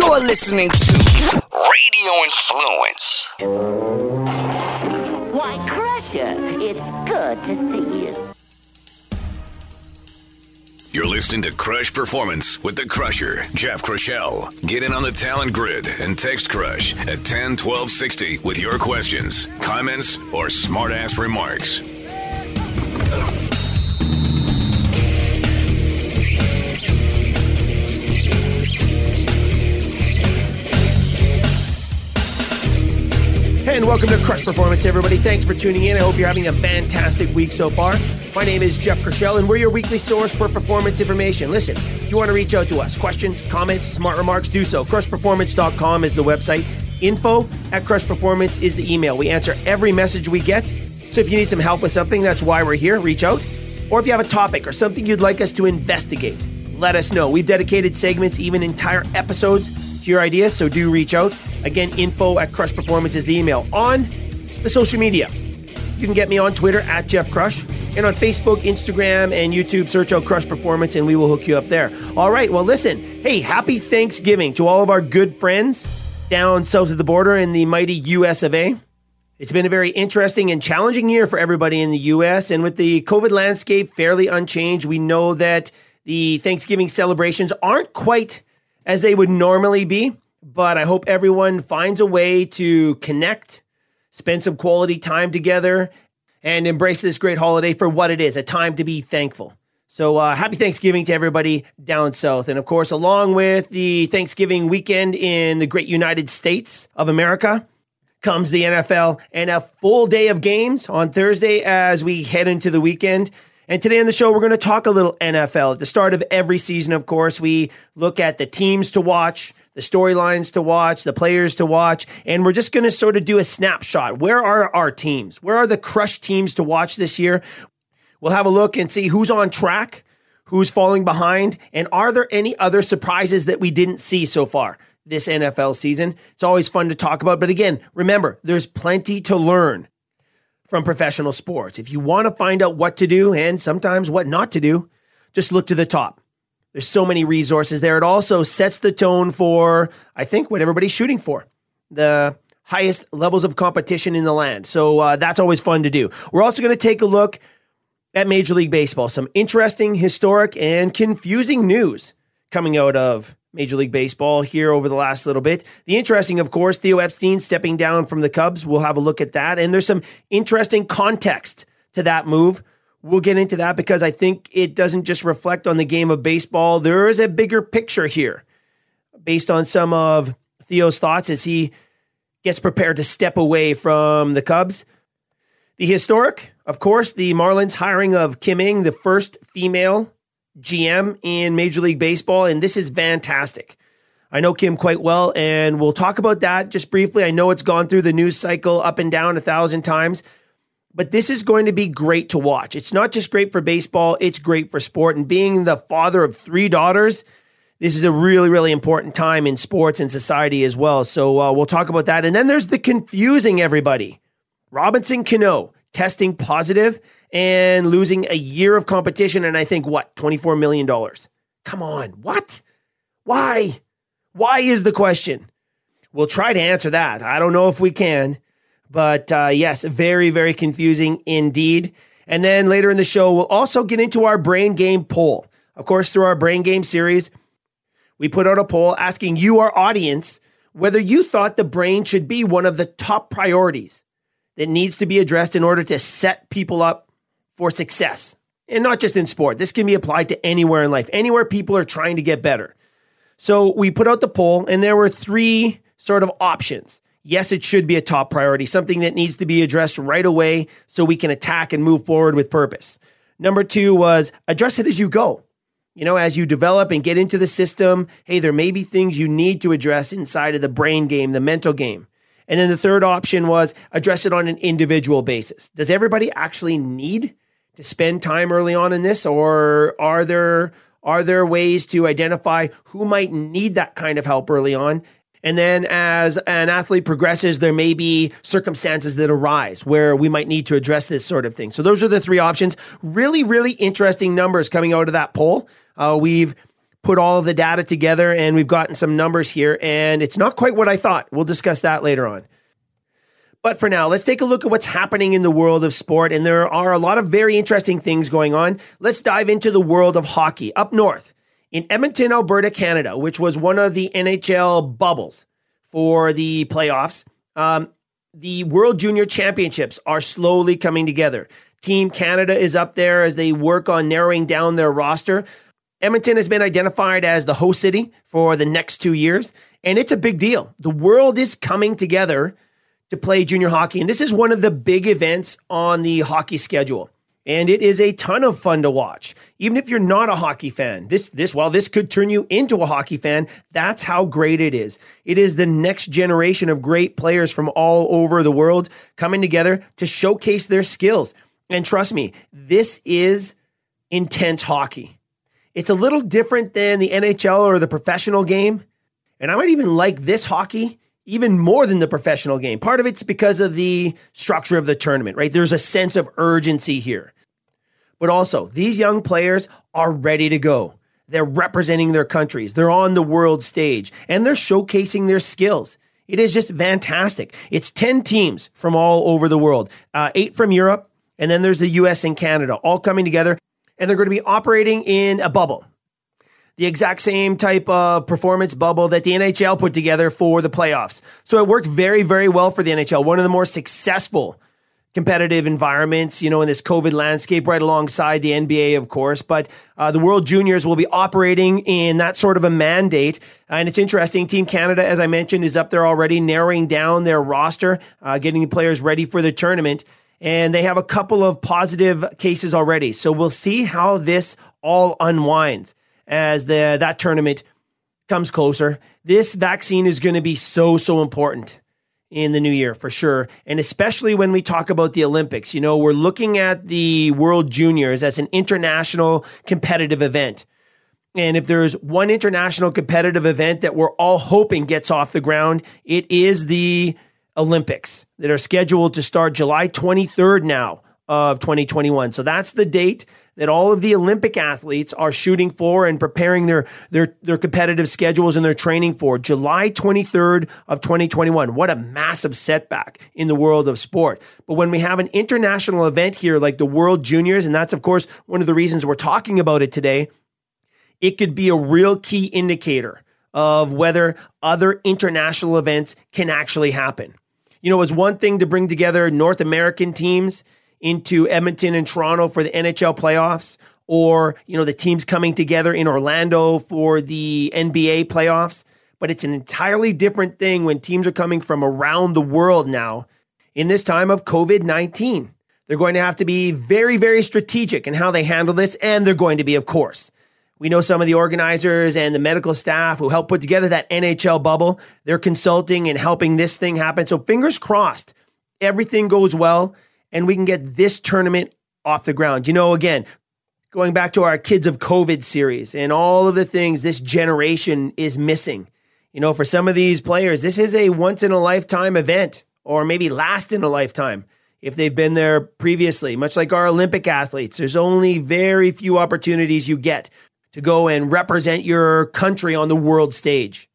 You're listening to Radio Influence. Why, Crusher, it's good to see you. You're listening to Crush Performance with the Crusher, Jeff Krushell. Get in on the talent grid and text Crush at 10 12 60 with your questions, comments, or smartass remarks. And welcome to Crush Performance, everybody. Thanks for tuning in. I hope you're having a fantastic week so far. My name is Jeff Krushell, and we're your weekly source for performance information. Listen, if you want to reach out to us, questions, comments, smart remarks, do so. CrushPerformance.com is the website. Info at Crush Performance is the email. We answer every message we get. So if you need some help with something, that's why we're here. Reach out. Or if you have a topic or something you'd like us to investigate, let us know. We've dedicated segments, even entire episodes, to your ideas, so do reach out. Again, info at Crush Performance is the email. On the social media, you can get me on Twitter at Jeff Crush and on Facebook, Instagram, and YouTube. Search out Crush Performance and we will hook you up there. All right, well, listen. Hey, happy Thanksgiving to all of our good friends down south of the border in the mighty US of A. It's been a very interesting and challenging year for everybody in the US. And with the COVID landscape fairly unchanged, we know that the Thanksgiving celebrations aren't quite as they would normally be but I hope everyone finds a way to connect, spend some quality time together, and embrace this great holiday for what it is a time to be thankful. So, uh, happy Thanksgiving to everybody down south. And of course, along with the Thanksgiving weekend in the great United States of America, comes the NFL and a full day of games on Thursday as we head into the weekend. And today on the show, we're going to talk a little NFL. At the start of every season, of course, we look at the teams to watch, the storylines to watch, the players to watch, and we're just going to sort of do a snapshot. Where are our teams? Where are the crush teams to watch this year? We'll have a look and see who's on track, who's falling behind, and are there any other surprises that we didn't see so far this NFL season? It's always fun to talk about, but again, remember, there's plenty to learn from professional sports. If you want to find out what to do and sometimes what not to do, just look to the top. There's so many resources there. It also sets the tone for, I think, what everybody's shooting for the highest levels of competition in the land. So uh, that's always fun to do. We're also going to take a look at Major League Baseball. Some interesting, historic, and confusing news coming out of Major League Baseball here over the last little bit. The interesting, of course, Theo Epstein stepping down from the Cubs. We'll have a look at that. And there's some interesting context to that move. We'll get into that because I think it doesn't just reflect on the game of baseball. There is a bigger picture here based on some of Theo's thoughts as he gets prepared to step away from the Cubs. The historic, of course, the Marlins hiring of Kim Ng, the first female GM in Major League Baseball, and this is fantastic. I know Kim quite well, and we'll talk about that just briefly. I know it's gone through the news cycle up and down a thousand times, but this is going to be great to watch. It's not just great for baseball, it's great for sport. And being the father of three daughters, this is a really, really important time in sports and society as well. So uh, we'll talk about that. And then there's the confusing everybody. Robinson Cano testing positive and losing a year of competition. And I think, what, $24 million? Come on. What? Why? Why is the question? We'll try to answer that. I don't know if we can. But uh, yes, very, very confusing indeed. And then later in the show, we'll also get into our brain game poll. Of course, through our brain game series, we put out a poll asking you, our audience, whether you thought the brain should be one of the top priorities that needs to be addressed in order to set people up for success. And not just in sport, this can be applied to anywhere in life, anywhere people are trying to get better. So we put out the poll, and there were three sort of options yes, it should be a top priority, something that needs to be addressed right away so we can attack and move forward with purpose. Number two was address it as you go. You know, as you develop and get into the system, hey, there may be things you need to address inside of the brain game, the mental game. And then the third option was address it on an individual basis. Does everybody actually need to spend time early on in this, or are there are there ways to identify who might need that kind of help early on and then as an athlete progresses, there may be circumstances that arise where we might need to address this sort of thing. So those are the three options. Really, really interesting numbers coming out of that poll. Uh, we've put all of the data together and we've gotten some numbers here, and it's not quite what I thought. We'll discuss that later on. But for now, let's take a look at what's happening in the world of sport. And there are a lot of very interesting things going on. Let's dive into the world of hockey up north in Edmonton, Alberta, Canada, which was one of the NHL bubbles for the playoffs. Um, the World Junior Championships are slowly coming together. Team Canada is up there as they work on narrowing down their roster. Edmonton has been identified as the host city for the next two years, and it's a big deal. The world is coming together to play junior hockey. And this is one of the big events on the hockey schedule. And it is a ton of fun to watch. Even if you're not a hockey fan, this this well, this could turn you into a hockey fan. That's how great it is. It is the next generation of great players from all over the world coming together to showcase their skills. And trust me, this is intense hockey. It's a little different than the NHL or the professional game. And I might even like this hockey even more than the professional game. Part of it's because of the structure of the tournament, right? There's a sense of urgency here. But also, these young players are ready to go. They're representing their countries, they're on the world stage, and they're showcasing their skills. It is just fantastic. It's 10 teams from all over the world, uh, eight from Europe, and then there's the US and Canada all coming together, and they're going to be operating in a bubble the exact same type of performance bubble that the NHL put together for the playoffs. So it worked very, very well for the NHL. One of the more successful competitive environments, you know, in this COVID landscape, right alongside the NBA, of course. But uh, the World Juniors will be operating in that sort of a mandate. And it's interesting. Team Canada, as I mentioned, is up there already, narrowing down their roster, uh, getting the players ready for the tournament. And they have a couple of positive cases already. So we'll see how this all unwinds as the that tournament comes closer. This vaccine is going to be so so important in the new year for sure, and especially when we talk about the Olympics. You know, we're looking at the World Juniors as an international competitive event. And if there's one international competitive event that we're all hoping gets off the ground, it is the Olympics that are scheduled to start July 23rd now of 2021. So that's the date that all of the Olympic athletes are shooting for and preparing their their their competitive schedules and their training for July 23rd of 2021. What a massive setback in the world of sport. But when we have an international event here like the World Juniors and that's of course one of the reasons we're talking about it today, it could be a real key indicator of whether other international events can actually happen. You know, it's one thing to bring together North American teams into Edmonton and Toronto for the NHL playoffs, or you know the teams coming together in Orlando for the NBA playoffs. But it's an entirely different thing when teams are coming from around the world now in this time of COVID 19. They're going to have to be very, very strategic in how they handle this, and they're going to be, of course. We know some of the organizers and the medical staff who helped put together that NHL bubble. They're consulting and helping this thing happen. So, fingers crossed, everything goes well and we can get this tournament off the ground. You know, again, going back to our Kids of COVID series and all of the things this generation is missing. You know, for some of these players, this is a once in a lifetime event or maybe last in a lifetime if they've been there previously. Much like our Olympic athletes, there's only very few opportunities you get to go and represent your country on the world stage.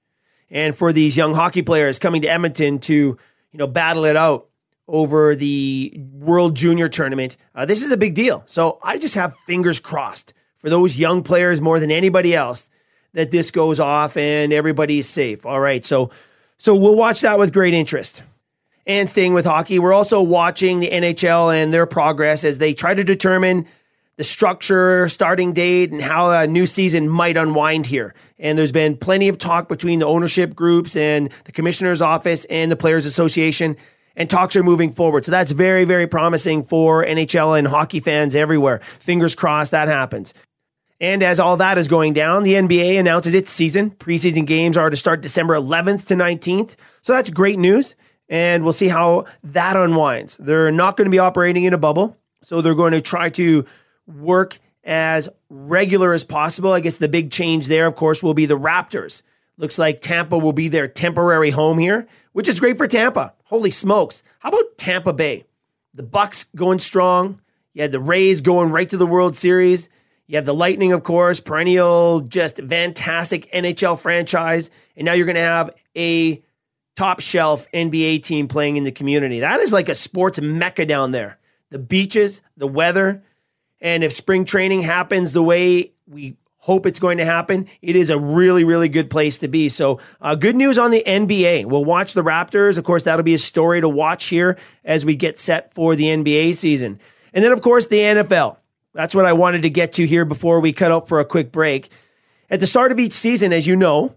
And for these young hockey players coming to Edmonton to, you know, battle it out over the World Junior Tournament. Uh, this is a big deal. So I just have fingers crossed for those young players more than anybody else that this goes off and everybody's safe. All right. So so we'll watch that with great interest. And staying with hockey, we're also watching the NHL and their progress as they try to determine the structure, starting date, and how a new season might unwind here. And there's been plenty of talk between the ownership groups and the commissioner's office and the Players Association and talks are moving forward. So that's very, very promising for NHL and hockey fans everywhere. Fingers crossed that happens. And as all that is going down, the NBA announces its season. Preseason games are to start December 11th to 19th. So that's great news. And we'll see how that unwinds. They're not going to be operating in a bubble. So they're going to try to work as regular as possible. I guess the big change there, of course, will be the Raptors. Looks like Tampa will be their temporary home here, which is great for Tampa. Holy smokes. How about Tampa Bay? The Bucs going strong. You had the Rays going right to the World Series. You have the Lightning, of course, perennial, just fantastic NHL franchise. And now you're going to have a top shelf NBA team playing in the community. That is like a sports mecca down there. The beaches, the weather. And if spring training happens the way we hope it's going to happen, it is a really, really good place to be. So, uh, good news on the NBA. We'll watch the Raptors. Of course, that'll be a story to watch here as we get set for the NBA season. And then, of course, the NFL. That's what I wanted to get to here before we cut out for a quick break. At the start of each season, as you know,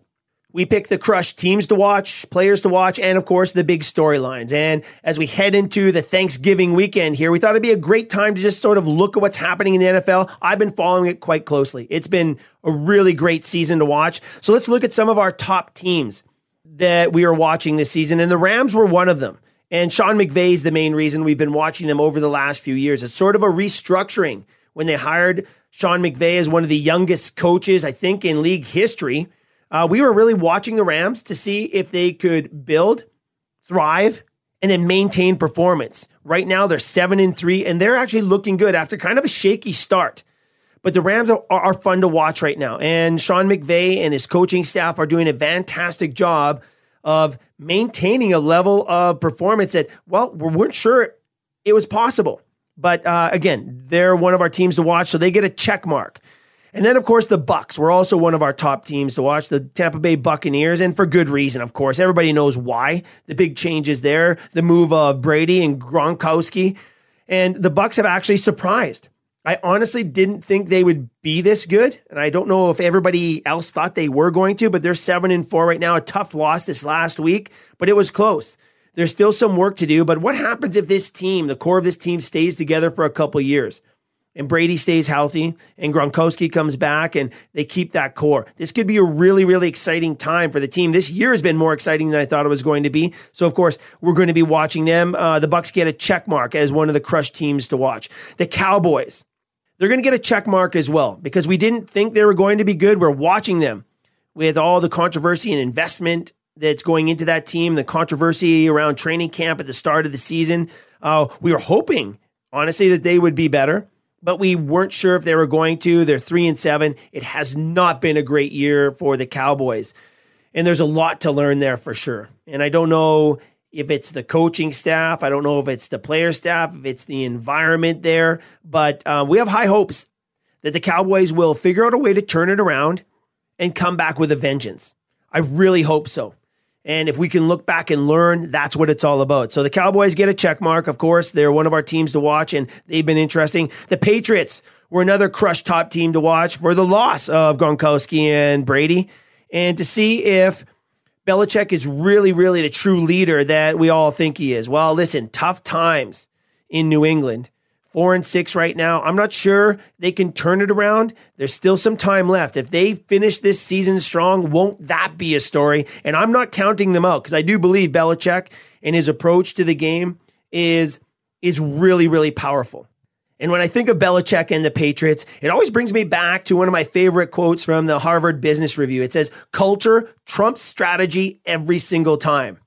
we pick the crush teams to watch, players to watch, and of course the big storylines. And as we head into the Thanksgiving weekend here, we thought it'd be a great time to just sort of look at what's happening in the NFL. I've been following it quite closely. It's been a really great season to watch. So let's look at some of our top teams that we are watching this season. And the Rams were one of them. And Sean McVay is the main reason we've been watching them over the last few years. It's sort of a restructuring when they hired Sean McVay as one of the youngest coaches, I think, in league history. Uh, we were really watching the Rams to see if they could build, thrive, and then maintain performance. Right now, they're seven and three, and they're actually looking good after kind of a shaky start. But the Rams are, are fun to watch right now. And Sean McVay and his coaching staff are doing a fantastic job of maintaining a level of performance that, well, we weren't sure it was possible. But uh, again, they're one of our teams to watch, so they get a check mark. And then, of course, the Bucs were also one of our top teams to watch, the Tampa Bay Buccaneers, and for good reason, of course. Everybody knows why. The big changes there, the move of Brady and Gronkowski, and the Bucs have actually surprised. I honestly didn't think they would be this good, and I don't know if everybody else thought they were going to. But they're seven and four right now. A tough loss this last week, but it was close. There's still some work to do, but what happens if this team, the core of this team, stays together for a couple years? And Brady stays healthy and Gronkowski comes back and they keep that core. This could be a really, really exciting time for the team. This year has been more exciting than I thought it was going to be. So of course, we're going to be watching them. Uh, the Bucs get a check mark as one of the crushed teams to watch. The Cowboys, they're going to get a check mark as well because we didn't think they were going to be good. We're watching them with all the controversy and investment that's going into that team, the controversy around training camp at the start of the season. Uh, we were hoping, honestly, that they would be better, but we weren't sure if they were going to. They're three and seven. It has not been a great year for the Cowboys. And there's a lot to learn there for sure. And I don't know if it's the coaching staff, I don't know if it's the player staff, if it's the environment there, but uh, we have high hopes that the Cowboys will figure out a way to turn it around and come back with a vengeance. I really hope so. And if we can look back and learn, that's what it's all about. So the Cowboys get a check mark. Of course, they're one of our teams to watch, and they've been interesting. The Patriots were another crushed top team to watch for the loss of Gronkowski and Brady, and to see if Belichick is really, really the true leader that we all think he is. Well, listen, tough times in New England four and six right now. I'm not sure they can turn it around. There's still some time left. If they finish this season strong, won't that be a story? And I'm not counting them out because I do believe Belichick and his approach to the game is is really, really powerful. And when I think of Belichick and the Patriots, it always brings me back to one of my favorite quotes from the Harvard Business Review. It says, Culture trumps strategy every single time.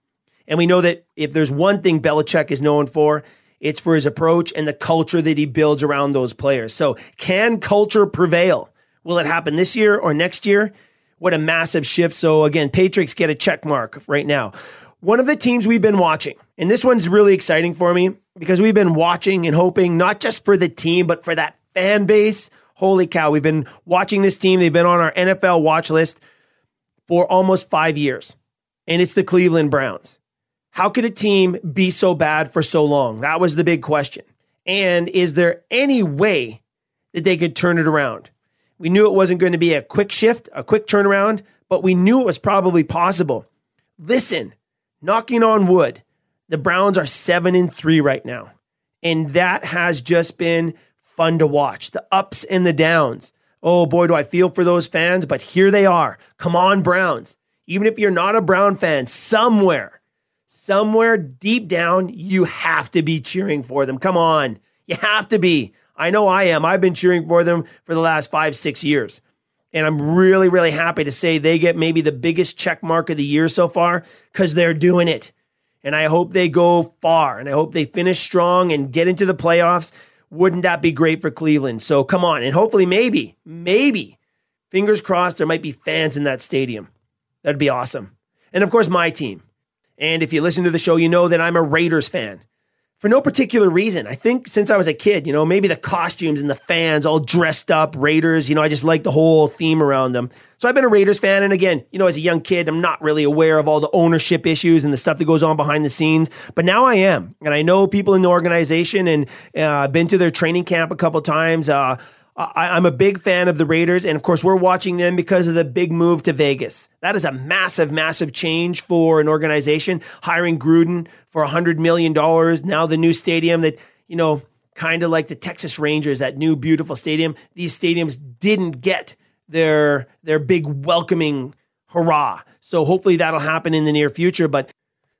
And we know that if there's one thing Belichick is known for, it's for his approach and the culture that he builds around those players. So, can culture prevail? Will it happen this year or next year? What a massive shift. So, again, Patriots get a check mark right now. One of the teams we've been watching, and this one's really exciting for me because we've been watching and hoping not just for the team, but for that fan base. Holy cow, we've been watching this team. They've been on our NFL watch list for almost five years, and it's the Cleveland Browns. How could a team be so bad for so long? That was the big question. And is there any way that they could turn it around? We knew it wasn't going to be a quick shift, a quick turnaround, but we knew it was probably possible. Listen, knocking on wood, the Browns are 7 and 3 right now. And that has just been fun to watch. The ups and the downs. Oh boy, do I feel for those fans, but here they are. Come on, Browns. Even if you're not a Brown fan, somewhere somewhere deep down, you have to be cheering for them. Come on. You have to be. I know I am. I've been cheering for them for the last five, six years. And I'm really, really happy to say they get maybe the biggest check mark of the year so far because they're doing it. And I hope they go far and I hope they finish strong and get into the playoffs. Wouldn't that be great for Cleveland? So come on. And hopefully, maybe, maybe, fingers crossed, there might be fans in that stadium. That'd be awesome. And of course, my team. And if you listen to the show, you know that I'm a Raiders fan for no particular reason. I think since I was a kid, you know, maybe the costumes and the fans all dressed up, Raiders, you know, I just like the whole theme around them. So I've been a Raiders fan. And again, you know, as a young kid, I'm not really aware of all the ownership issues and the stuff that goes on behind the scenes. But now I am. And I know people in the organization and uh, I've been to their training camp a couple times. Uh, I, am a big fan of the Raiders, and of course, we're watching them because of the big move to Vegas. That is a massive, massive change for an organization. Hiring Gruden for $100 million. Now, the new stadium that, you know, kind of like the Texas Rangers, that new beautiful stadium. These stadiums didn't get their their big welcoming hurrah. So hopefully that'll happen in the near future. But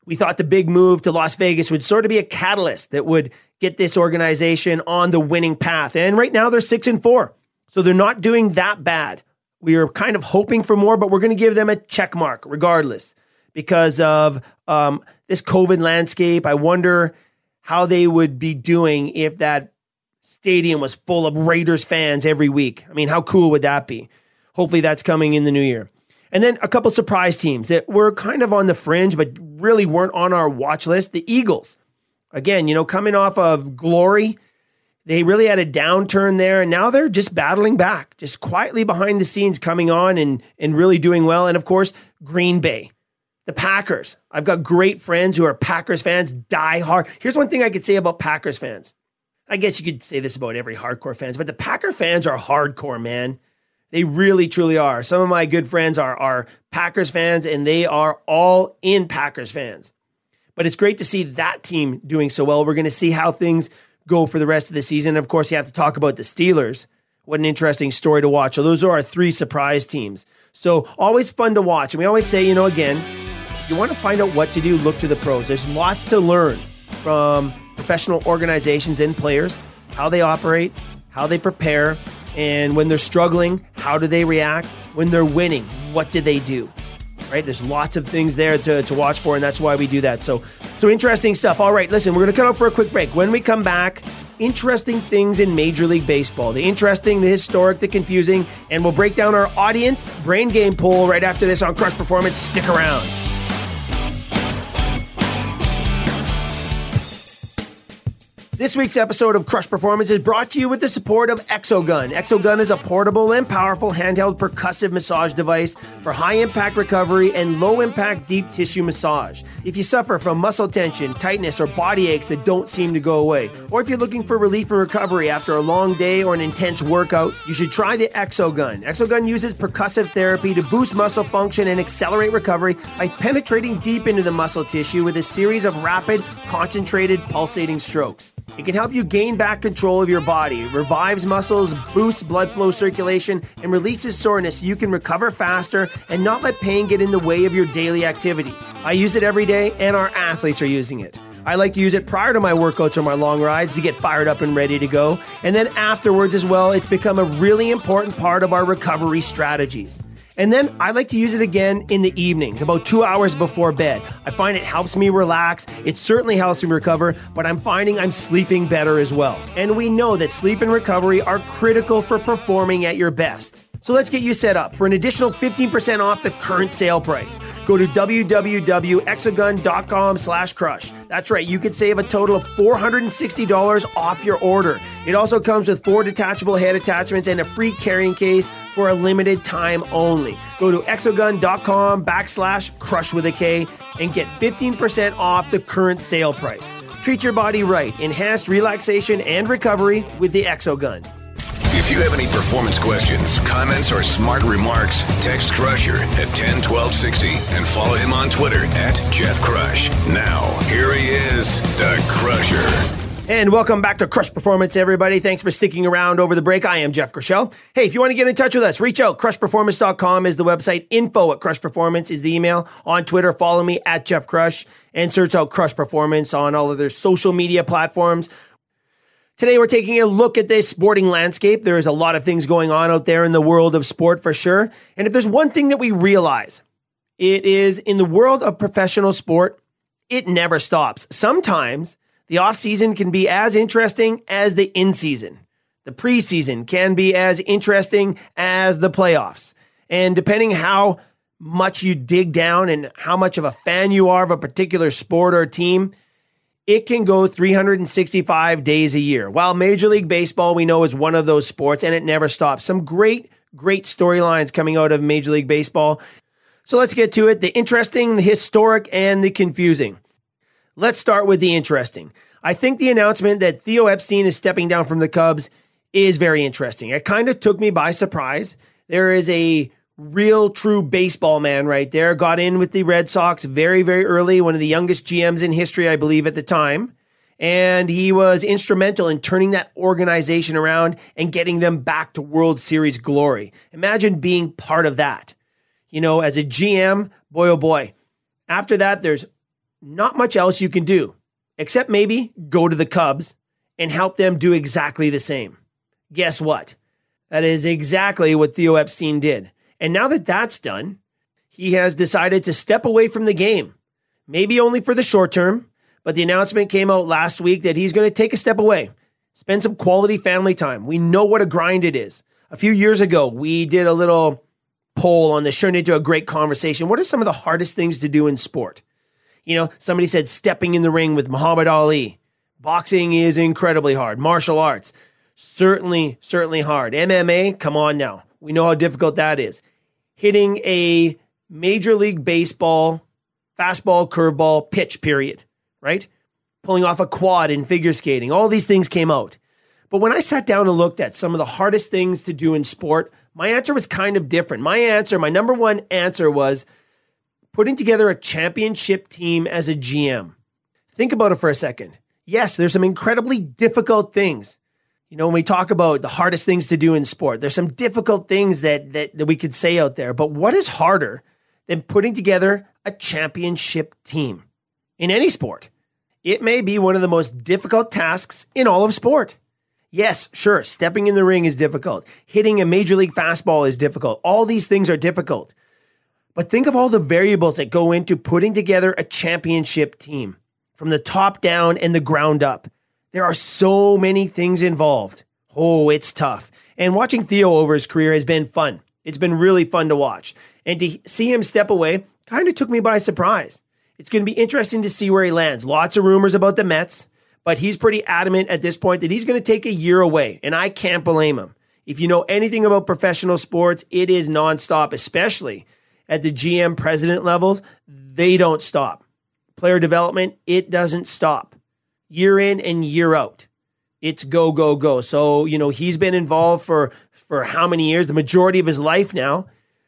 we thought the big move to Las Vegas would sort of be a catalyst that would get this organization on the winning path. And right now they're six and four. So they're not doing that bad. We are kind of hoping for more, but we're going to give them a check mark regardless because of um, this COVID landscape. I wonder how they would be doing if that stadium was full of Raiders fans every week. I mean, how cool would that be? Hopefully that's coming in the new year. And then a couple surprise teams that were kind of on the fringe, but really weren't on our watch list. The Eagles. Again, you know, coming off of glory, they really had a downturn there. And now they're just battling back, just quietly behind the scenes coming on and, and really doing well. And of course, Green Bay. The Packers. I've got great friends who are Packers fans, die hard. Here's one thing I could say about Packers fans. I guess you could say this about every hardcore fans, but the Packer fans are hardcore, man. They really, truly are. Some of my good friends are, are Packers fans, and they are all in Packers fans. But it's great to see that team doing so well. We're going to see how things go for the rest of the season. Of course, you have to talk about the Steelers. What an interesting story to watch. So, those are our three surprise teams. So, always fun to watch. And we always say, you know, again, you want to find out what to do, look to the pros. There's lots to learn from professional organizations and players, how they operate, how they prepare, and when they're struggling, how do they react? When they're winning, what do they do? Right? There's lots of things there to, to watch for, and that's why we do that. So, so interesting stuff. All right, listen, we're going to cut off for a quick break. When we come back, interesting things in Major League Baseball the interesting, the historic, the confusing, and we'll break down our audience brain game poll right after this on Crush Performance. Stick around. This week's episode of Crush Performance is brought to you with the support of Exogun. Exogun is a portable and powerful handheld percussive massage device for high impact recovery and low impact deep tissue massage. If you suffer from muscle tension, tightness, or body aches that don't seem to go away, or if you're looking for relief and recovery after a long day or an intense workout, you should try the Exogun. Exogun uses percussive therapy to boost muscle function and accelerate recovery by penetrating deep into the muscle tissue with a series of rapid, concentrated, pulsating strokes. It can help you gain back control of your body, revives muscles, boosts blood flow circulation, and releases soreness so you can recover faster and not let pain get in the way of your daily activities. I use it every day, and our athletes are using it. I like to use it prior to my workouts or my long rides to get fired up and ready to go. And then afterwards as well, it's become a really important part of our recovery strategies. And then I like to use it again in the evenings, about two hours before bed. I find it helps me relax. It certainly helps me recover, but I'm finding I'm sleeping better as well. And we know that sleep and recovery are critical for performing at your best. So let's get you set up for an additional 15% off the current sale price. Go to www.exogun.com slash crush. That's right, you could save a total of $460 off your order. It also comes with four detachable head attachments and a free carrying case for a limited time only. Go to exogun.com backslash crush with a K and get 15% off the current sale price. Treat your body right. Enhanced relaxation and recovery with the Exogun. If you have any performance questions, comments, or smart remarks, text Crusher at 101260 and follow him on Twitter at Jeff Crush. Now, here he is, the Crusher. And welcome back to Crush Performance, everybody. Thanks for sticking around over the break. I am Jeff Krushell. Hey, if you want to get in touch with us, reach out. Crushperformance.com is the website. Info at Crush Performance is the email. On Twitter, follow me at Jeff Crush and search out Crush Performance on all of their social media platforms. Today, we're taking a look at this sporting landscape. There is a lot of things going on out there in the world of sport for sure. And if there's one thing that we realize, it is in the world of professional sport, it never stops. Sometimes The offseason can be as interesting as the in season. The preseason can be as interesting as the playoffs. And depending how much you dig down and how much of a fan you are of a particular sport or team, it can go 365 days a year. While Major League Baseball, we know, is one of those sports and it never stops. Some great, great storylines coming out of Major League Baseball. So let's get to it the interesting, the historic, and the confusing. Let's start with the interesting. I think the announcement that Theo Epstein is stepping down from the Cubs is very interesting. It kind of took me by surprise. There is a real true baseball man right there. Got in with the Red Sox very, very early, one of the youngest GMs in history, I believe, at the time. And he was instrumental in turning that organization around and getting them back to World Series glory. Imagine being part of that. You know, as a GM, boy, oh boy. After that, there's not much else you can do except maybe go to the Cubs and help them do exactly the same. Guess what? That is exactly what Theo Epstein did. And now that that's done, he has decided to step away from the game. Maybe only for the short term, but the announcement came out last week that he's going to take a step away, spend some quality family time. We know what a grind it is. A few years ago, we did a little poll on the show into a great conversation. What are some of the hardest things to do in sport? You know, somebody said stepping in the ring with Muhammad Ali. Boxing is incredibly hard. Martial arts, certainly, certainly hard. MMA, come on now. We know how difficult that is hitting a Major League Baseball fastball, curveball, pitch, period, right? Pulling off a quad in figure skating. All these things came out. But when I sat down and looked at some of the hardest things to do in sport, my answer was kind of different. My answer, my number one answer was putting together a championship team as a GM. Think about it for a second. Yes, there's some incredibly difficult things you know, when we talk about the hardest things to do in sport, there's some difficult things that, that, that we could say out there. But what is harder than putting together a championship team in any sport? It may be one of the most difficult tasks in all of sport. Yes, sure, stepping in the ring is difficult. Hitting a major league fastball is difficult. All these things are difficult. But think of all the variables that go into putting together a championship team from the top down and the ground up. There are so many things involved. Oh, it's tough. And watching Theo over his career has been fun. It's been really fun to watch. And to see him step away kind of took me by surprise. It's going to be interesting to see where he lands. Lots of rumors about the Mets, but he's pretty adamant at this point that he's going to take a year away, and I can't blame him. If you know anything about professional sports, it is nonstop, especially at the GM president levels. They don't stop. Player development, it doesn't stop year in and year out. It's go go go. So you know he's been involved for for how many years? The majority of his life now.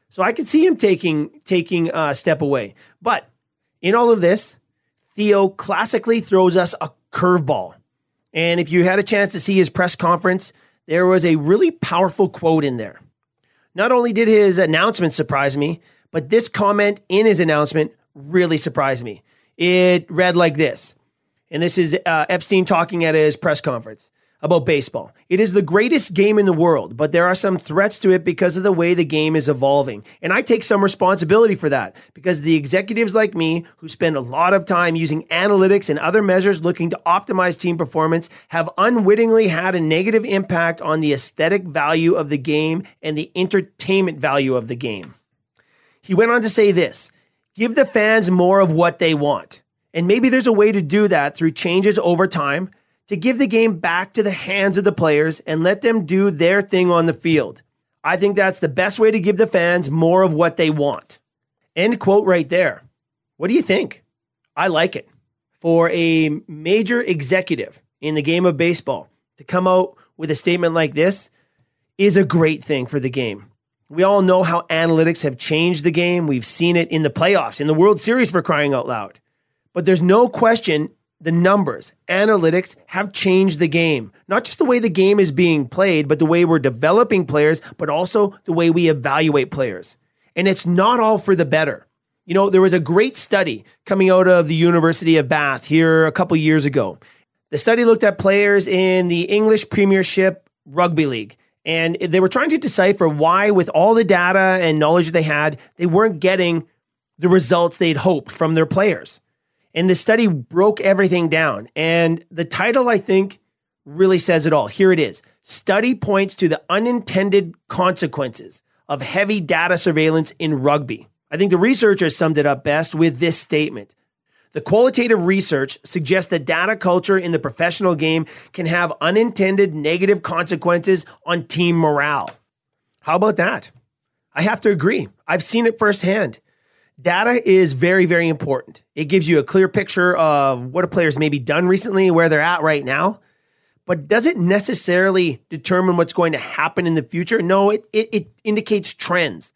So I could see him taking taking a step away. But in all of this, Theo classically throws us a curveball. And if you had a chance to see his press conference, there was a really powerful quote in there. Not only did his announcement surprise me, but this comment in his announcement really surprised me. It read like this and this is uh, Epstein talking at his press conference about baseball. It is the greatest game in the world, but there are some threats to it because of the way the game is evolving. And I take some responsibility for that because the executives like me, who spend a lot of time using analytics and other measures looking to optimize team performance, have unwittingly had a negative impact on the aesthetic value of the game and the entertainment value of the game. He went on to say this give the fans more of what they want. And maybe there's a way to do that through changes over time to give the game back to the hands of the players and let them do their thing on the field. I think that's the best way to give the fans more of what they want. End quote right there. What do you think? I like it. For a major executive in the game of baseball to come out with a statement like this is a great thing for the game. We all know how analytics have changed the game. We've seen it in the playoffs, in the World Series for crying out loud. But there's no question the numbers, analytics have changed the game. Not just the way the game is being played, but the way we're developing players, but also the way we evaluate players. And it's not all for the better. You know, there was a great study coming out of the University of Bath here a couple years ago. The study looked at players in the English Premiership Rugby League. And they were trying to decipher why, with all the data and knowledge they had, they weren't getting the results they'd hoped from their players. And the study broke everything down. And the title, I think, really says it all. Here it is Study points to the unintended consequences of heavy data surveillance in rugby. I think the researchers summed it up best with this statement. The qualitative research suggests that data culture in the professional game can have unintended negative consequences on team morale. How about that? I have to agree. I've seen it firsthand. Data is very, very important. It gives you a clear picture of what a player's maybe done recently, where they're at right now. But does it necessarily determine what's going to happen in the future? No, it, it, it indicates trends.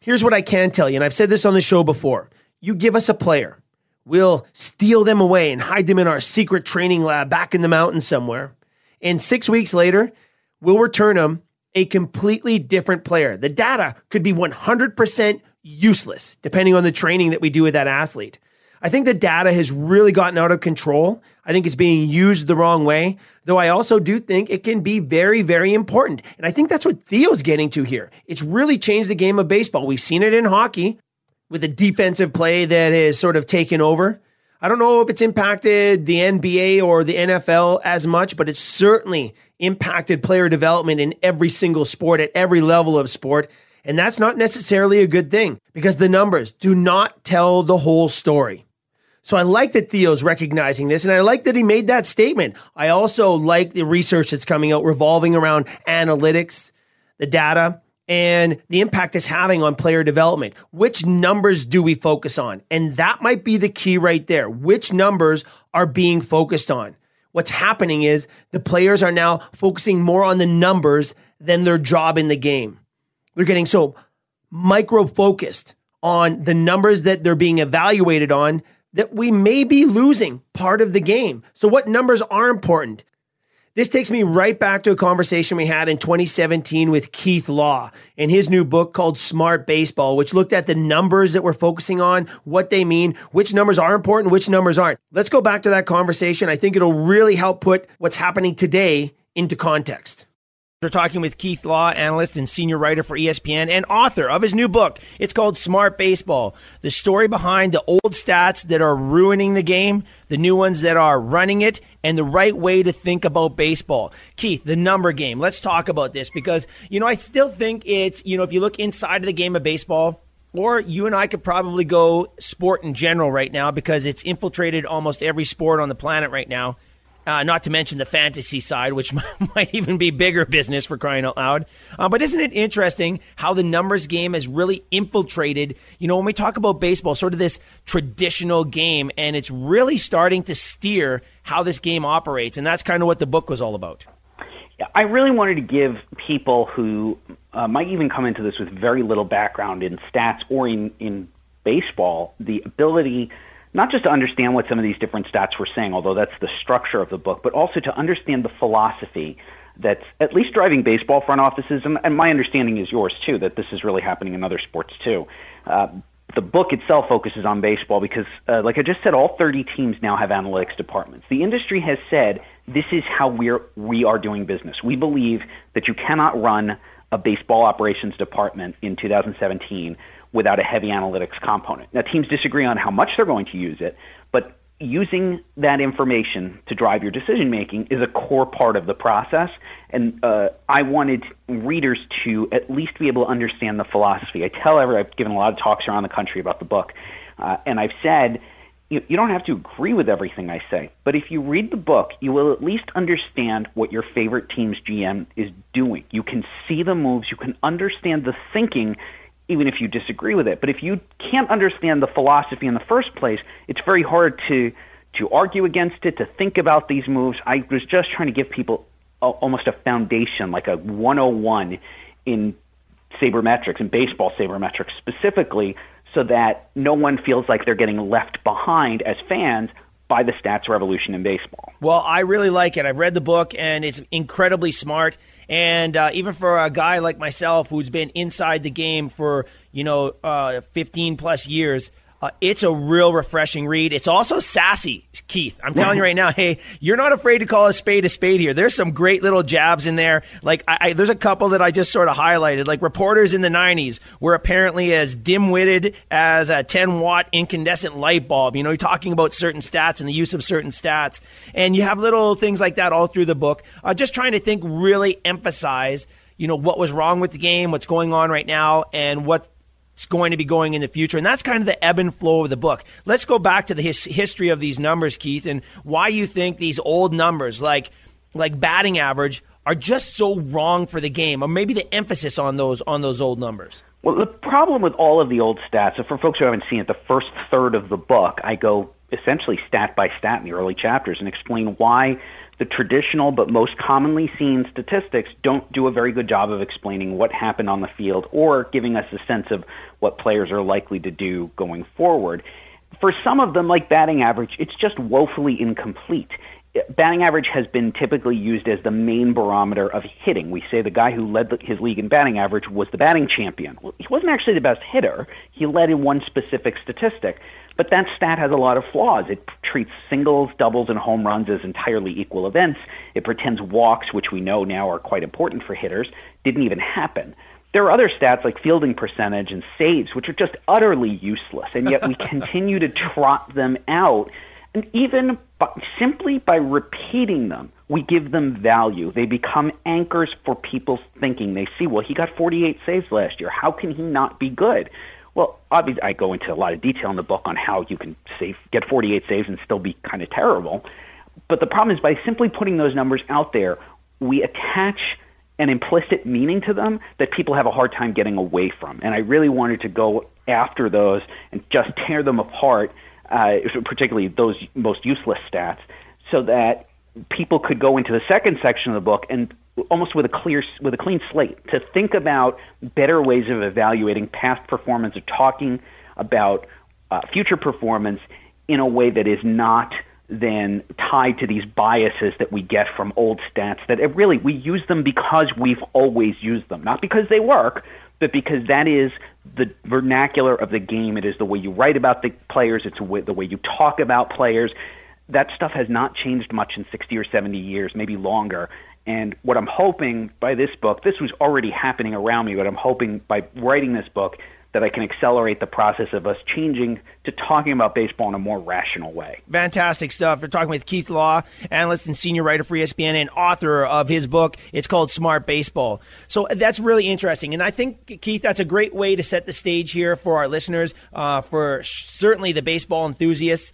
Here's what I can tell you, and I've said this on the show before. You give us a player, we'll steal them away and hide them in our secret training lab back in the mountains somewhere. And six weeks later, we'll return them a completely different player. The data could be 100% useless, depending on the training that we do with that athlete. I think the data has really gotten out of control. I think it's being used the wrong way, though I also do think it can be very, very important. And I think that's what Theo's getting to here. It's really changed the game of baseball. We've seen it in hockey with a defensive play that has sort of taken over. I don't know if it's impacted the NBA or the NFL as much, but it's certainly impacted player development in every single sport at every level of sport. And that's not necessarily a good thing because the numbers do not tell the whole story. So I like that Theo's recognizing this, and I like that he made that statement. I also like the research that's coming out revolving around analytics, the data, and the impact it's having on player development. Which numbers do we focus on? And that might be the key right there. Which numbers are being focused on? What's happening is the players are now focusing more on the numbers than their job in the game. They're getting so micro focused on the numbers that they're being evaluated on that we may be losing part of the game. So, what numbers are important? This takes me right back to a conversation we had in 2017 with Keith Law in his new book called Smart Baseball, which looked at the numbers that we're focusing on, what they mean, which numbers are important, which numbers aren't. Let's go back to that conversation. I think it'll really help put what's happening today into context. We're talking with Keith Law, analyst and senior writer for ESPN and author of his new book. It's called Smart Baseball The story behind the old stats that are ruining the game, the new ones that are running it, and the right way to think about baseball. Keith, the number game. Let's talk about this because, you know, I still think it's, you know, if you look inside of the game of baseball, or you and I could probably go sport in general right now because it's infiltrated almost every sport on the planet right now uh, not to mention the fantasy side, which might even be bigger business for crying out loud. Uh, but isn't it interesting how the numbers game has really infiltrated, you know, when we talk about baseball, sort of this traditional game, and it's really starting to steer how this game operates. And that's kind of what the book was all about. I really wanted to give people who uh, might even come into this with very little background in stats or in, in baseball the ability – not just to understand what some of these different stats were saying, although that's the structure of the book, but also to understand the philosophy that's at least driving baseball front offices, and, my understanding is yours too, that this is really happening in other sports too. Uh, the book itself focuses on baseball because, uh, like I just said, all 30 teams now have analytics departments. The industry has said this is how we're we are doing business. We believe that you cannot run a baseball operations department in 2017 without a heavy analytics component. Now, teams disagree on how much they're going to use it, but using that information to drive your decision making is a core part of the process. And uh, I wanted readers to at least be able to understand the philosophy. I tell every, I've given a lot of talks around the country about the book, uh, and I've said, you don't have to agree with everything I say, but if you read the book, you will at least understand what your favorite team's GM is doing. You can see the moves, you can understand the thinking even if you disagree with it. But if you can't understand the philosophy in the first place, it's very hard to to argue against it, to think about these moves. I was just trying to give people a, almost a foundation, like a 101 in sabermetrics and baseball sabermetrics specifically, so that no one feels like they're getting left behind as fans by the stats revolution in baseball. Well, I really like it. I've read the book, and it's incredibly smart. And uh, even for a guy like myself who's been inside the game for you know uh, 15 plus years. Uh, it's a real refreshing read. It's also sassy. Keith. I'm telling you right now, hey, you're not afraid to call a spade a spade here. There's some great little jabs in there. Like, I, I, there's a couple that I just sort of highlighted. Like, reporters in the 90s were apparently as dim witted as a 10 watt incandescent light bulb. You know, you're talking about certain stats and the use of certain stats. And you have little things like that all through the book. Uh, just trying to think, really emphasize you know what was wrong with the game, what's going on right now, and what it's going to be going in the future. And that's kind of the ebb and flow of the book. Let's go back to the his- history of these numbers, Keith, and why you think these old numbers, like like batting average, are just so wrong for the game, or maybe the emphasis on those on those old numbers. Well, the problem with all of the old stats, so for folks who haven't seen it, the first third of the book, I go essentially stat by stat in the early chapters and explain why the traditional but most commonly seen statistics don't do a very good job of explaining what happened on the field or giving us a sense of what players are likely to do going forward. For some of them, like batting average, it's just woefully incomplete. Batting average has been typically used as the main barometer of hitting. We say the guy who led his league in batting average was the batting champion. Well, he wasn't actually the best hitter. He led in one specific statistic. But that stat has a lot of flaws. It treats singles, doubles, and home runs as entirely equal events. It pretends walks, which we know now are quite important for hitters, didn't even happen. There are other stats like fielding percentage and saves, which are just utterly useless, and yet we continue to trot them out. And even by, simply by repeating them, we give them value. They become anchors for people's thinking. They see, well, he got 48 saves last year. How can he not be good? Well, obviously, I go into a lot of detail in the book on how you can save, get 48 saves and still be kind of terrible. But the problem is by simply putting those numbers out there, we attach an implicit meaning to them that people have a hard time getting away from. And I really wanted to go after those and just tear them apart, uh, particularly those most useless stats, so that people could go into the second section of the book and almost with a clear with a clean slate to think about better ways of evaluating past performance or talking about uh, future performance in a way that is not then tied to these biases that we get from old stats that it really we use them because we've always used them. Not because they work but because that is the vernacular of the game. It is the way you write about the players. It's the way, the way you talk about players that stuff has not changed much in 60 or 70 years maybe longer and what I'm hoping by this book, this was already happening around me, but I'm hoping by writing this book that I can accelerate the process of us changing to talking about baseball in a more rational way. Fantastic stuff. We're talking with Keith Law, analyst and senior writer for ESPN and author of his book. It's called Smart Baseball. So that's really interesting. And I think, Keith, that's a great way to set the stage here for our listeners, uh, for certainly the baseball enthusiasts.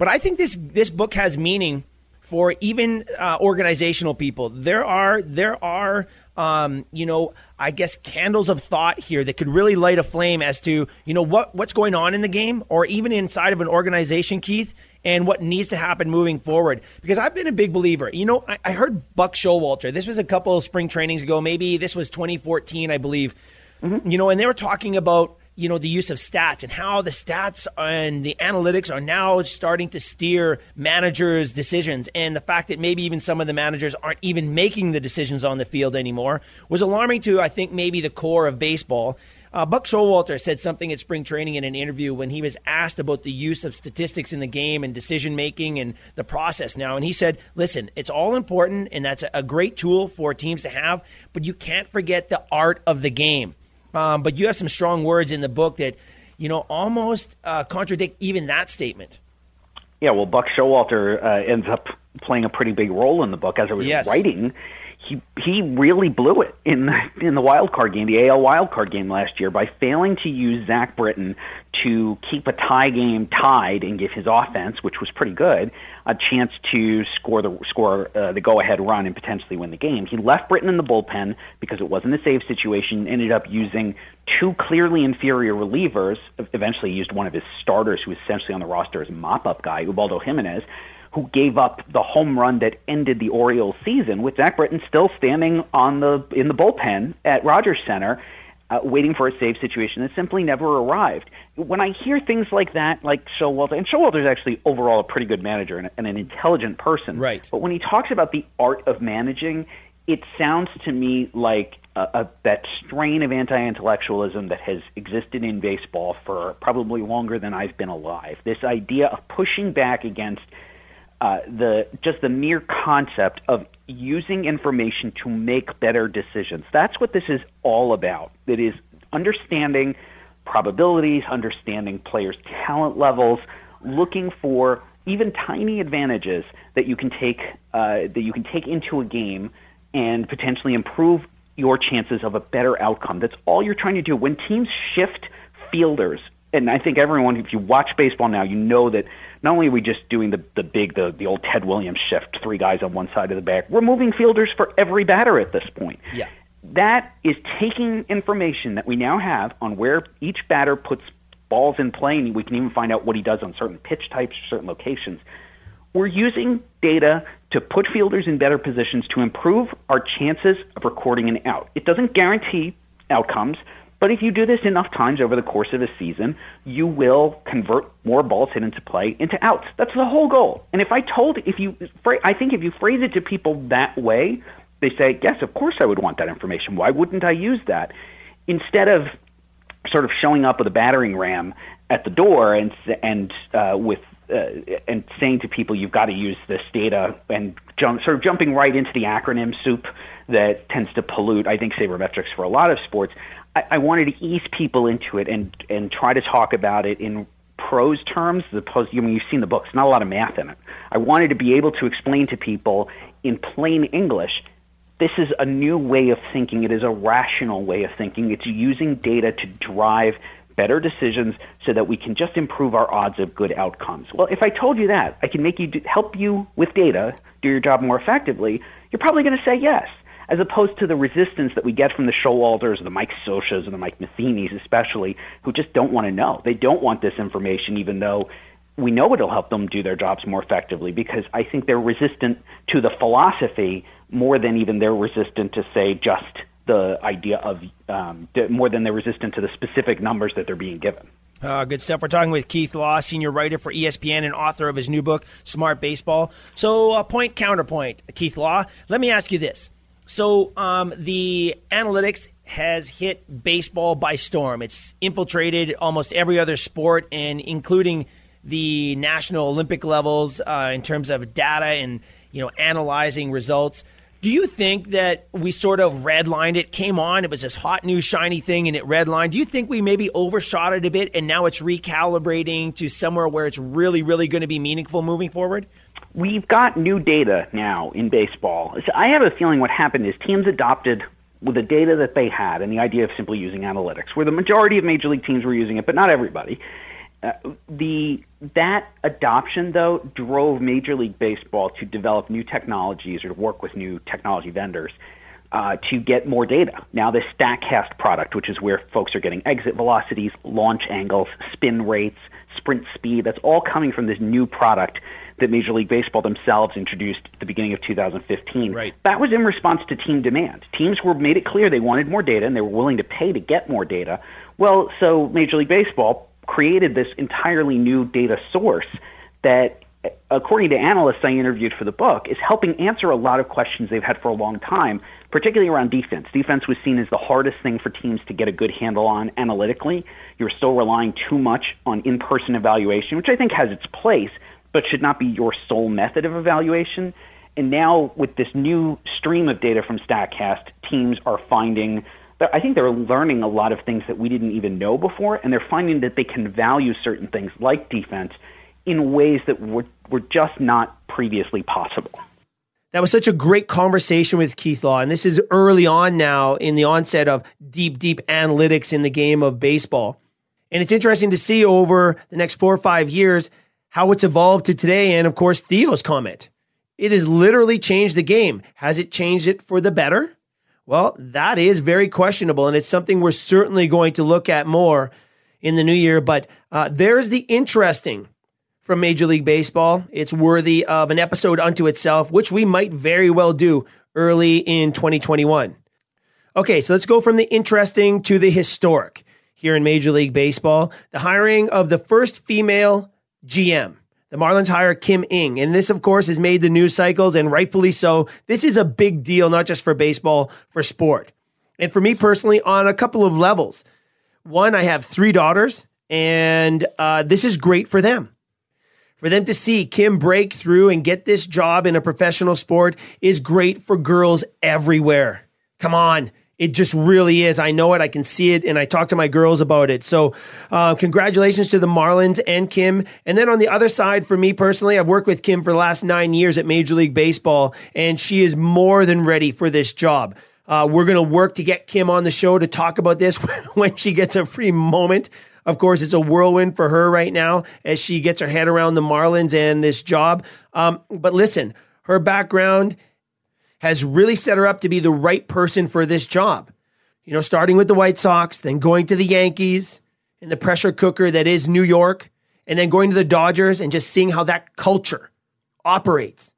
But I think this, this book has meaning for even uh, organizational people. There are there are um, you know I guess candles of thought here that could really light a flame as to you know what what's going on in the game or even inside of an organization, Keith. And what needs to happen moving forward? Because I've been a big believer. You know, I, I heard Buck Showalter. This was a couple of spring trainings ago. Maybe this was 2014, I believe. Mm-hmm. You know, and they were talking about you know the use of stats and how the stats and the analytics are now starting to steer managers' decisions, and the fact that maybe even some of the managers aren't even making the decisions on the field anymore was alarming to I think maybe the core of baseball. Uh, Buck Showalter said something at spring training in an interview when he was asked about the use of statistics in the game and decision making and the process now. And he said, listen, it's all important and that's a great tool for teams to have, but you can't forget the art of the game. Um, but you have some strong words in the book that, you know, almost uh, contradict even that statement. Yeah, well, Buck Showalter uh, ends up playing a pretty big role in the book as I was yes. writing. He he really blew it in the, in the wild card game, the AL wild card game last year, by failing to use Zach Britton to keep a tie game tied and give his offense, which was pretty good, a chance to score the score uh, the go ahead run and potentially win the game. He left Britton in the bullpen because it wasn't a save situation. Ended up using two clearly inferior relievers. Eventually, used one of his starters, who was essentially on the roster as mop up guy, Ubaldo Jimenez who gave up the home run that ended the Orioles season, with Zach Britton still standing on the in the bullpen at Rogers Center uh, waiting for a save situation that simply never arrived. When I hear things like that, like Showalter, and Showalter is actually overall a pretty good manager and, and an intelligent person. Right. But when he talks about the art of managing, it sounds to me like a, a, that strain of anti-intellectualism that has existed in baseball for probably longer than I've been alive. This idea of pushing back against uh, the just the mere concept of using information to make better decisions. That's what this is all about. It is understanding probabilities, understanding players' talent levels, looking for even tiny advantages that you can take uh, that you can take into a game and potentially improve your chances of a better outcome. That's all you're trying to do. When teams shift fielders, and I think everyone, if you watch baseball now, you know that not only are we just doing the, the big, the, the old Ted Williams shift, three guys on one side of the bag, we're moving fielders for every batter at this point. Yeah. That is taking information that we now have on where each batter puts balls in play, and we can even find out what he does on certain pitch types, or certain locations. We're using data to put fielders in better positions to improve our chances of recording an out. It doesn't guarantee outcomes, but if you do this enough times over the course of a season, you will convert more balls hit into play into outs. That's the whole goal. And if I told, if you, I think if you phrase it to people that way, they say, yes, of course I would want that information. Why wouldn't I use that? Instead of sort of showing up with a battering ram at the door and and uh, with uh, and saying to people you've got to use this data and jump, sort of jumping right into the acronym soup that tends to pollute, I think, sabermetrics for a lot of sports. I, I wanted to ease people into it and and try to talk about it in prose terms, as opposed. I mean, you've seen the books. Not a lot of math in it. I wanted to be able to explain to people in plain English. This is a new way of thinking. It is a rational way of thinking. It's using data to drive better decisions so that we can just improve our odds of good outcomes. Well, if I told you that, I can make you do, help you with data, do your job more effectively, you're probably going to say yes, as opposed to the resistance that we get from the Showalters, the Mike Scioscias, and the Mike Matheny's especially, who just don't want to know. They don't want this information, even though we know it'll help them do their jobs more effectively because I think they're resistant to the philosophy more than even they're resistant to say just the idea of um, more than they're resistant to the specific numbers that they're being given. Uh, good stuff. We're talking with Keith Law, senior writer for ESPN and author of his new book, Smart Baseball. So, uh, point counterpoint, Keith Law. Let me ask you this. So, um, the analytics has hit baseball by storm. It's infiltrated almost every other sport, and including the national Olympic levels uh, in terms of data and you know analyzing results. Do you think that we sort of redlined it, came on, it was this hot new shiny thing and it redlined? Do you think we maybe overshot it a bit and now it's recalibrating to somewhere where it's really, really going to be meaningful moving forward? We've got new data now in baseball. So I have a feeling what happened is teams adopted with the data that they had and the idea of simply using analytics, where the majority of major league teams were using it, but not everybody. Uh, the that adoption though drove Major League Baseball to develop new technologies or to work with new technology vendors uh, to get more data. Now this Statcast product, which is where folks are getting exit velocities, launch angles, spin rates, sprint speed, that's all coming from this new product that Major League Baseball themselves introduced at the beginning of 2015. Right. That was in response to team demand. Teams were made it clear they wanted more data and they were willing to pay to get more data. Well, so Major League Baseball created this entirely new data source that according to analysts I interviewed for the book, is helping answer a lot of questions they've had for a long time, particularly around defense. Defense was seen as the hardest thing for teams to get a good handle on analytically. You're still relying too much on in-person evaluation, which I think has its place, but should not be your sole method of evaluation. And now with this new stream of data from StatCast, teams are finding that I think they're learning a lot of things that we didn't even know before, and they're finding that they can value certain things like defense in ways that were, were just not previously possible. That was such a great conversation with Keith Law. And this is early on now in the onset of deep, deep analytics in the game of baseball. And it's interesting to see over the next four or five years how it's evolved to today. And of course, Theo's comment. It has literally changed the game. Has it changed it for the better? Well, that is very questionable, and it's something we're certainly going to look at more in the new year. But uh, there's the interesting from Major League Baseball. It's worthy of an episode unto itself, which we might very well do early in 2021. Okay, so let's go from the interesting to the historic here in Major League Baseball. The hiring of the first female GM. The Marlins hire Kim Ng, and this, of course, has made the news cycles, and rightfully so. This is a big deal, not just for baseball, for sport. And for me personally, on a couple of levels. One, I have three daughters, and uh, this is great for them. For them to see Kim break through and get this job in a professional sport is great for girls everywhere. Come on. It just really is. I know it. I can see it. And I talk to my girls about it. So, uh, congratulations to the Marlins and Kim. And then on the other side, for me personally, I've worked with Kim for the last nine years at Major League Baseball, and she is more than ready for this job. Uh, we're going to work to get Kim on the show to talk about this when she gets a free moment. Of course, it's a whirlwind for her right now as she gets her head around the Marlins and this job. Um, but listen, her background has really set her up to be the right person for this job. You know, starting with the White Sox, then going to the Yankees and the pressure cooker that is New York, and then going to the Dodgers and just seeing how that culture operates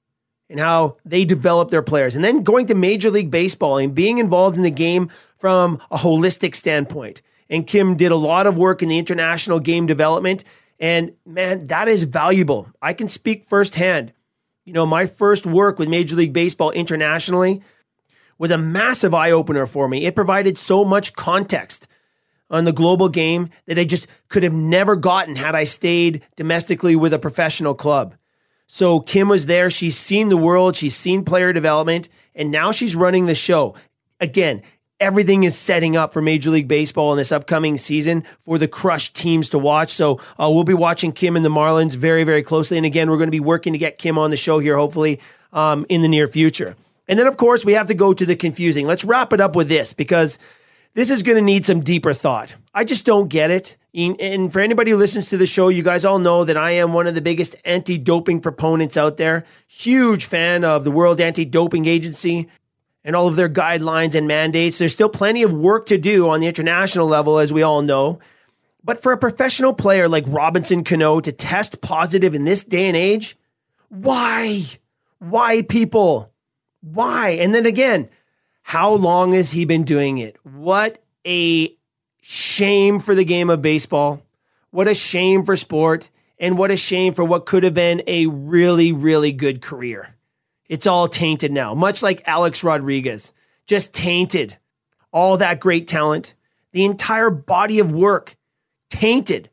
and how they develop their players. And then going to Major League Baseball and being involved in the game from a holistic standpoint. And Kim did a lot of work in the international game development. And man, that is valuable. I can speak firsthand. You know, my first work with Major League Baseball internationally was a massive eye opener for me. It provided so much context on the global game that I just could have never gotten had I stayed domestically with a professional club. So Kim was there. She's seen the world, she's seen player development, and now she's running the show. Again, everything is setting up for Major League Baseball in this upcoming season for the crushed teams to watch. So uh, we'll be watching Kim and the Marlins very, very closely. And again, we're going to be working to get Kim on the show here, hopefully, um, in the near future. And then, of course, we have to go to the confusing. Let's wrap it up with this because this is going to need some deeper thought. I just don't get it. And for anybody who listens to the show, you guys all know that I am one of the biggest anti doping proponents out there. Huge fan of the World Anti Doping Agency and all of their guidelines and mandates. There's still plenty of work to do on the international level, as we all know. But for a professional player like Robinson Cano to test positive in this day and age, why? Why, people? Why? And then again, how long has he been doing it? What a shame for the game of baseball. What a shame for sport. And what a shame for what could have been a really, really good career. It's all tainted now, much like Alex Rodriguez, just tainted. All that great talent, the entire body of work tainted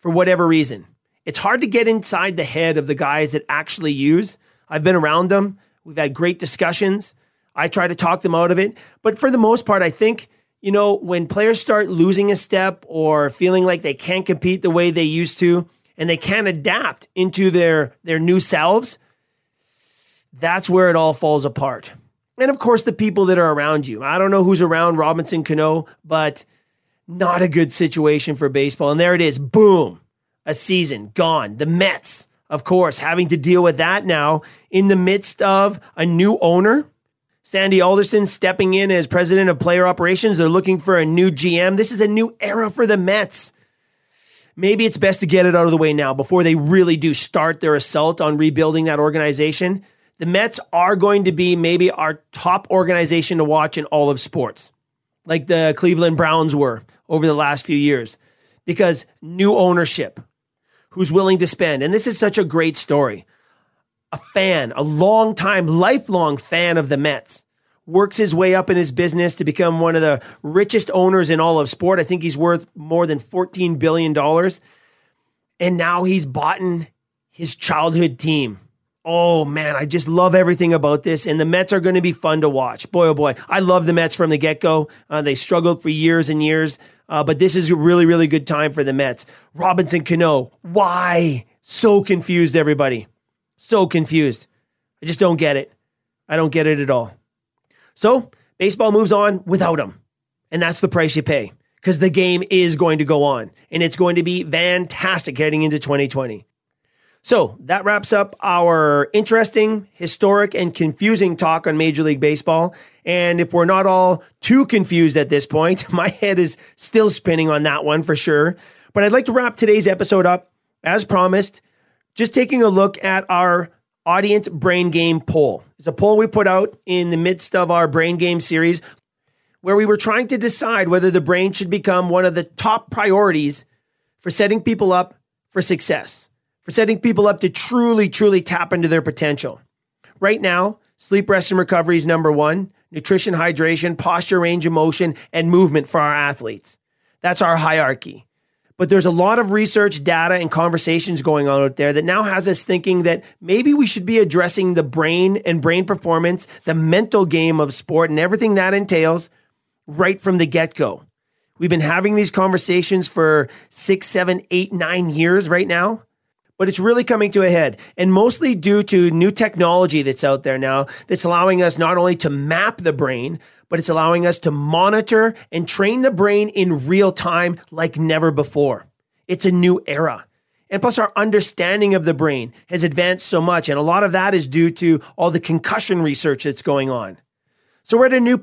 for whatever reason. It's hard to get inside the head of the guys that actually use. I've been around them. We've had great discussions. I try to talk them out of it. But for the most part, I think, you know, when players start losing a step or feeling like they can't compete the way they used to and they can't adapt into their their new selves, that's where it all falls apart. And of course, the people that are around you. I don't know who's around Robinson Cano, but not a good situation for baseball. And there it is. Boom. A season gone. The Mets, of course, having to deal with that now in the midst of a new owner Sandy Alderson stepping in as president of player operations. They're looking for a new GM. This is a new era for the Mets. Maybe it's best to get it out of the way now before they really do start their assault on rebuilding that organization. The Mets are going to be maybe our top organization to watch in all of sports, like the Cleveland Browns were over the last few years, because new ownership, who's willing to spend. And this is such a great story a fan, a long time, lifelong fan of the Mets. Works his way up in his business to become one of the richest owners in all of sport. I think he's worth more than $14 billion. And now he's bought in his childhood team. Oh man, I just love everything about this. And the Mets are going to be fun to watch. Boy, oh boy. I love the Mets from the get go. Uh, they struggled for years and years, uh, but this is a really, really good time for the Mets. Robinson Cano, why? So confused, everybody. So confused. I just don't get it. I don't get it at all. So baseball moves on without him. And that's the price you pay because the game is going to go on and it's going to be fantastic heading into 2020. So that wraps up our interesting, historic, and confusing talk on Major League Baseball. And if we're not all too confused at this point, my head is still spinning on that one for sure. But I'd like to wrap today's episode up, as promised, just taking a look at our audience brain game poll. It's a poll we put out in the midst of our brain game series where we were trying to decide whether the brain should become one of the top priorities for setting people up for success, for setting people up to truly, truly tap into their potential. Right now, sleep, rest, and recovery is number one, nutrition, hydration, posture, range of motion, and movement for our athletes. That's our hierarchy. But there's a lot of research, data, and conversations going on out there that now has us thinking that maybe we should be addressing the brain and brain performance, the mental game of sport, and everything that entails right from the get go. We've been having these conversations for six, seven, eight, nine years right now, but it's really coming to a head. And mostly due to new technology that's out there now that's allowing us not only to map the brain, but it's allowing us to monitor and train the brain in real time like never before. It's a new era. And plus, our understanding of the brain has advanced so much. And a lot of that is due to all the concussion research that's going on. So we're at a new.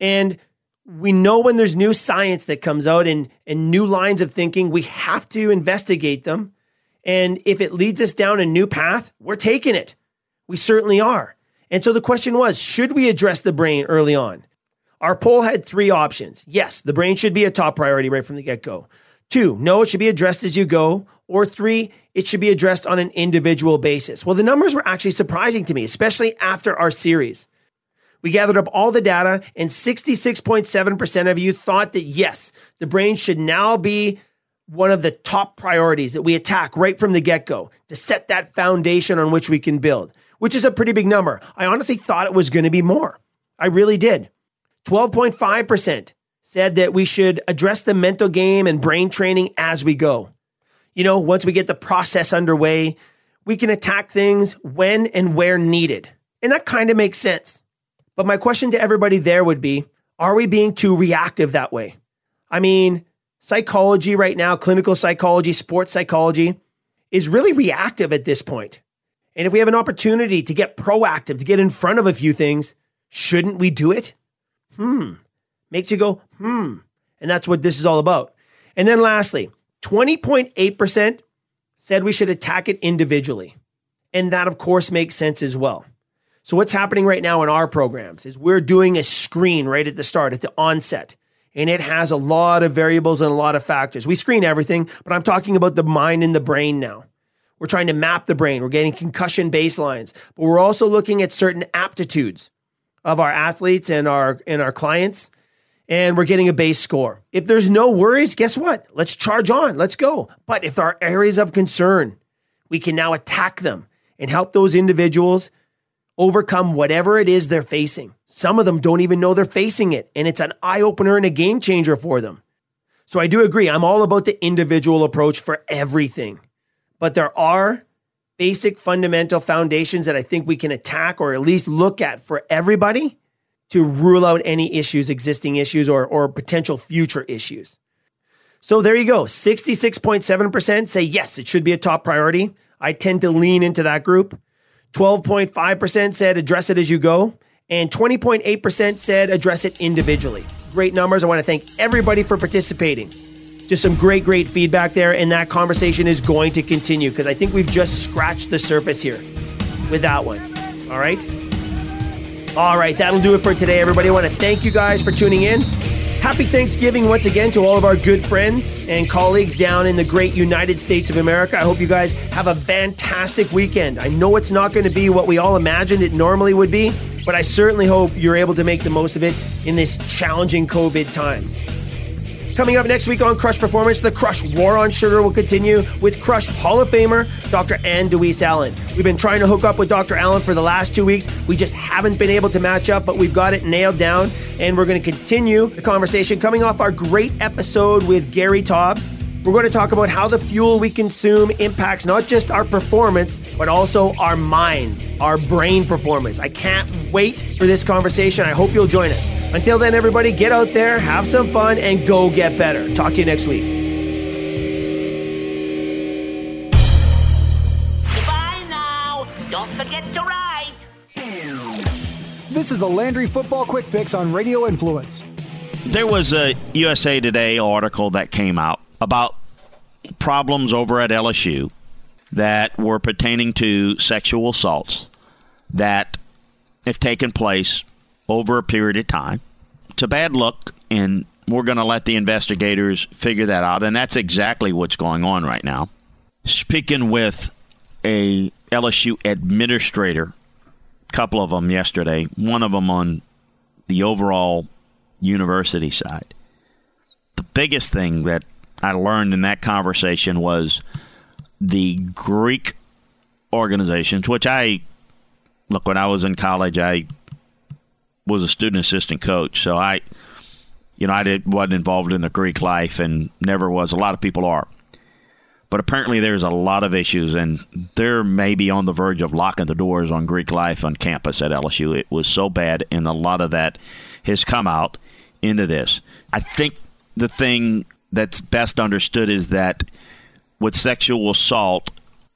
And we know when there's new science that comes out and, and new lines of thinking, we have to investigate them. And if it leads us down a new path, we're taking it. We certainly are. And so the question was should we address the brain early on? Our poll had three options. Yes, the brain should be a top priority right from the get go. Two, no, it should be addressed as you go. Or three, it should be addressed on an individual basis. Well, the numbers were actually surprising to me, especially after our series. We gathered up all the data, and 66.7% of you thought that yes, the brain should now be one of the top priorities that we attack right from the get go to set that foundation on which we can build, which is a pretty big number. I honestly thought it was going to be more. I really did. 12.5% said that we should address the mental game and brain training as we go. You know, once we get the process underway, we can attack things when and where needed. And that kind of makes sense. But my question to everybody there would be are we being too reactive that way? I mean, psychology right now, clinical psychology, sports psychology, is really reactive at this point. And if we have an opportunity to get proactive, to get in front of a few things, shouldn't we do it? Hmm. Makes you go, hmm. And that's what this is all about. And then lastly, 20.8% said we should attack it individually. And that, of course, makes sense as well. So what's happening right now in our programs is we're doing a screen right at the start, at the onset. And it has a lot of variables and a lot of factors. We screen everything, but I'm talking about the mind and the brain now. We're trying to map the brain. We're getting concussion baselines, but we're also looking at certain aptitudes of our athletes and our and our clients and we're getting a base score. If there's no worries, guess what? Let's charge on. Let's go. But if there are areas of concern, we can now attack them and help those individuals overcome whatever it is they're facing. Some of them don't even know they're facing it, and it's an eye opener and a game changer for them. So I do agree. I'm all about the individual approach for everything. But there are basic fundamental foundations that I think we can attack or at least look at for everybody to rule out any issues, existing issues, or, or potential future issues. So there you go. 66.7% say yes, it should be a top priority. I tend to lean into that group. 12.5% said address it as you go, and 20.8% said address it individually. Great numbers. I want to thank everybody for participating. Just some great, great feedback there, and that conversation is going to continue because I think we've just scratched the surface here with that one. All right? All right, that'll do it for today, everybody. I want to thank you guys for tuning in. Happy Thanksgiving once again to all of our good friends and colleagues down in the great United States of America. I hope you guys have a fantastic weekend. I know it's not going to be what we all imagined it normally would be, but I certainly hope you're able to make the most of it in this challenging COVID times. Coming up next week on Crush Performance, the Crush War on Sugar will continue with Crush Hall of Famer Dr. Ann de Wees Allen. We've been trying to hook up with Dr. Allen for the last two weeks. We just haven't been able to match up, but we've got it nailed down, and we're going to continue the conversation coming off our great episode with Gary Taubes. We're going to talk about how the fuel we consume impacts not just our performance, but also our minds, our brain performance. I can't wait for this conversation. I hope you'll join us. Until then, everybody, get out there, have some fun, and go get better. Talk to you next week. Goodbye now. Don't forget to write. This is a Landry Football Quick Fix on Radio Influence. There was a USA Today article that came out about problems over at LSU that were pertaining to sexual assaults that have taken place over a period of time. It's a bad look, and we're going to let the investigators figure that out, and that's exactly what's going on right now. Speaking with a LSU administrator, couple of them yesterday, one of them on the overall university side. The biggest thing that I learned in that conversation was the Greek organizations, which I look when I was in college, I was a student assistant coach, so I, you know, I did wasn't involved in the Greek life and never was. A lot of people are, but apparently there's a lot of issues, and they're maybe on the verge of locking the doors on Greek life on campus at LSU. It was so bad, and a lot of that has come out into this. I think the thing that's best understood is that with sexual assault,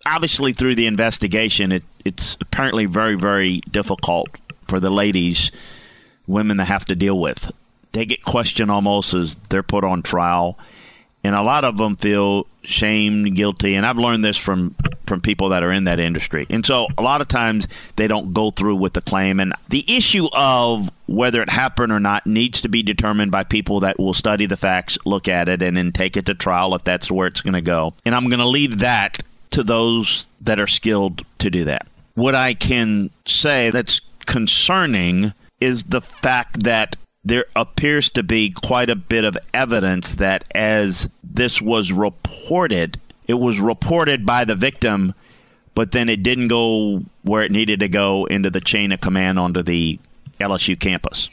obviously through the investigation, it, it's apparently very, very difficult for the ladies, women that have to deal with. They get questioned almost as they're put on trial, and a lot of them feel shamed, guilty, and I've learned this from from people that are in that industry. And so a lot of times they don't go through with the claim and the issue of whether it happened or not needs to be determined by people that will study the facts, look at it and then take it to trial if that's where it's going to go. And I'm going to leave that to those that are skilled to do that. What I can say that's concerning is the fact that there appears to be quite a bit of evidence that as this was reported, it was reported by the victim, but then it didn't go where it needed to go into the chain of command onto the LSU campus.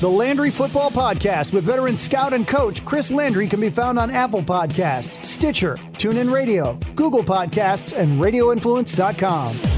The Landry Football Podcast with veteran scout and coach Chris Landry can be found on Apple Podcasts, Stitcher, TuneIn Radio, Google Podcasts, and RadioInfluence.com.